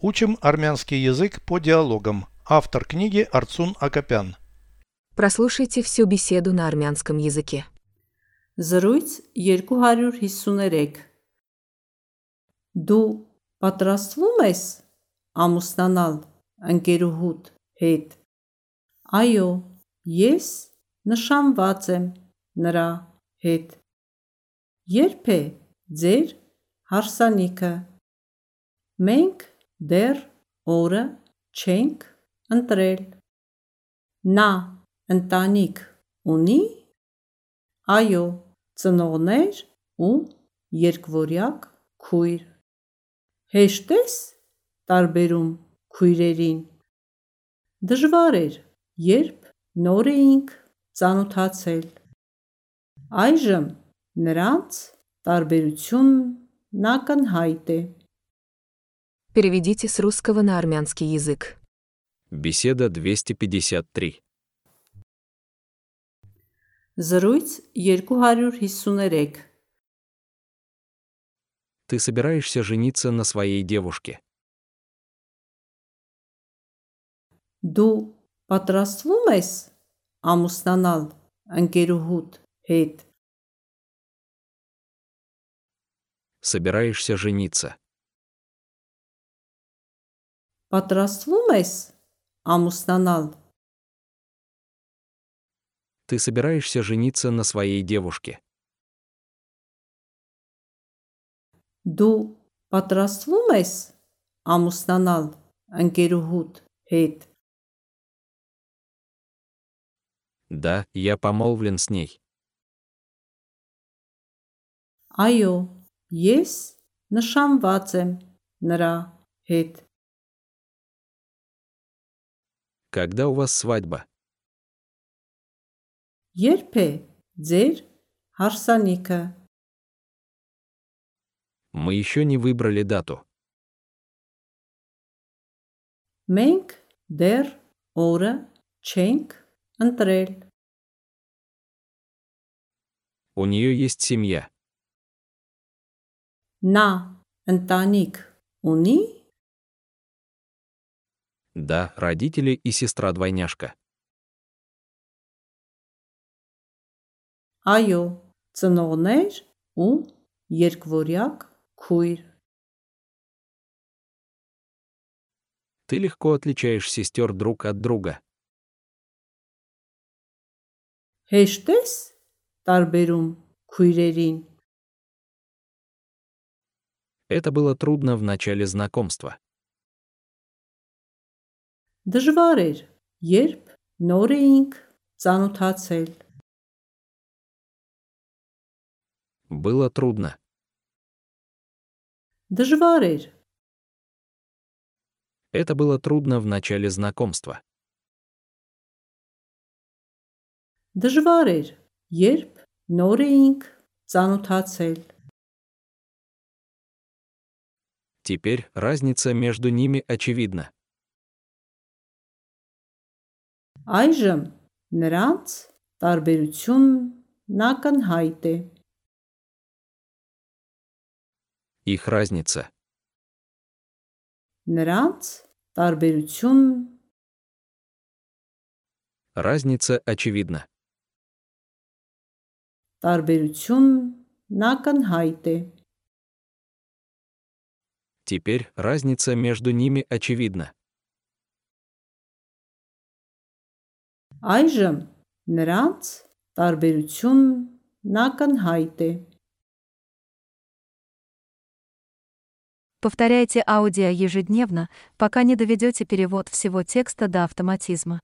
Учим армянский язык по диалогам. Автор книги Арцун Акопян. Прослушайте всю беседу на армянском языке. Զրույց 253 Դու պատրաստվում ես ամուսնանալ ընկերուհուդ հետ Այո ես նշանված եմ նրա հետ Երբ է ձեր հարսանիքը Մենք դեռ օրը չենք ընտրել Նա ընտանիք ունի Այո, ծնողներ ու երկվորյակ քույր։ Հեշտ ես տարբերում քույրերին։ Դժվար էր, երբ նոր էինք ծանոթացել։ Այժմ նրանց տարբերությունն ակնհայտ է։ Переведите с русского на армянский язык. Беседа 253. Զրույց 253 Ты собираешься жениться на своей девушке. Դու պատրաստվում ես ամուսնանալ ընկերուհուդ հետ Собираешься жениться. Պատրաստվում ես ամուսնանալ Ты собираешься жениться на своей девушке. Դու պատրաստվում ես ամուսնանալ ընկերուհուդ հետ Да, я помолвлен с ней. Այո, ես նշանված եմ նրա հետ Когда у вас свадьба? Երբ է ձեր հարսանիքը Мы еще не выбрали дату. Մենք դեռ օրը չենք ընտրել У нее есть семья. Նա ընտանիք ունի Да, родители и сестра-двойняшка. Այո, ծնողներ ու երկվորյակ քույր Ты легко отличаешь сестер друг от друга. Հեշտ ես տարբերում քույրերին Это было трудно в начале знакомства. Դժվար էր, երբ նոր էինք ծանոթացել Было трудно. Դժվար էր, Это было трудно в начале знакомства. դժվար էր, երբ նոր էինք ծանոթացել Теперь разница между ними очевидна. Այժմ նրանց տարբերությունն ակնհայտ է Их разница. Նրանց տարբերությունն Разница очевидна. տարբերությունն ակնհայտ է Теперь разница между ними очевидна. Այժմ նրանց տարբերությունն ակնհայտ է Повторяйте аудио ежедневно, пока не доведете перевод всего текста до автоматизма.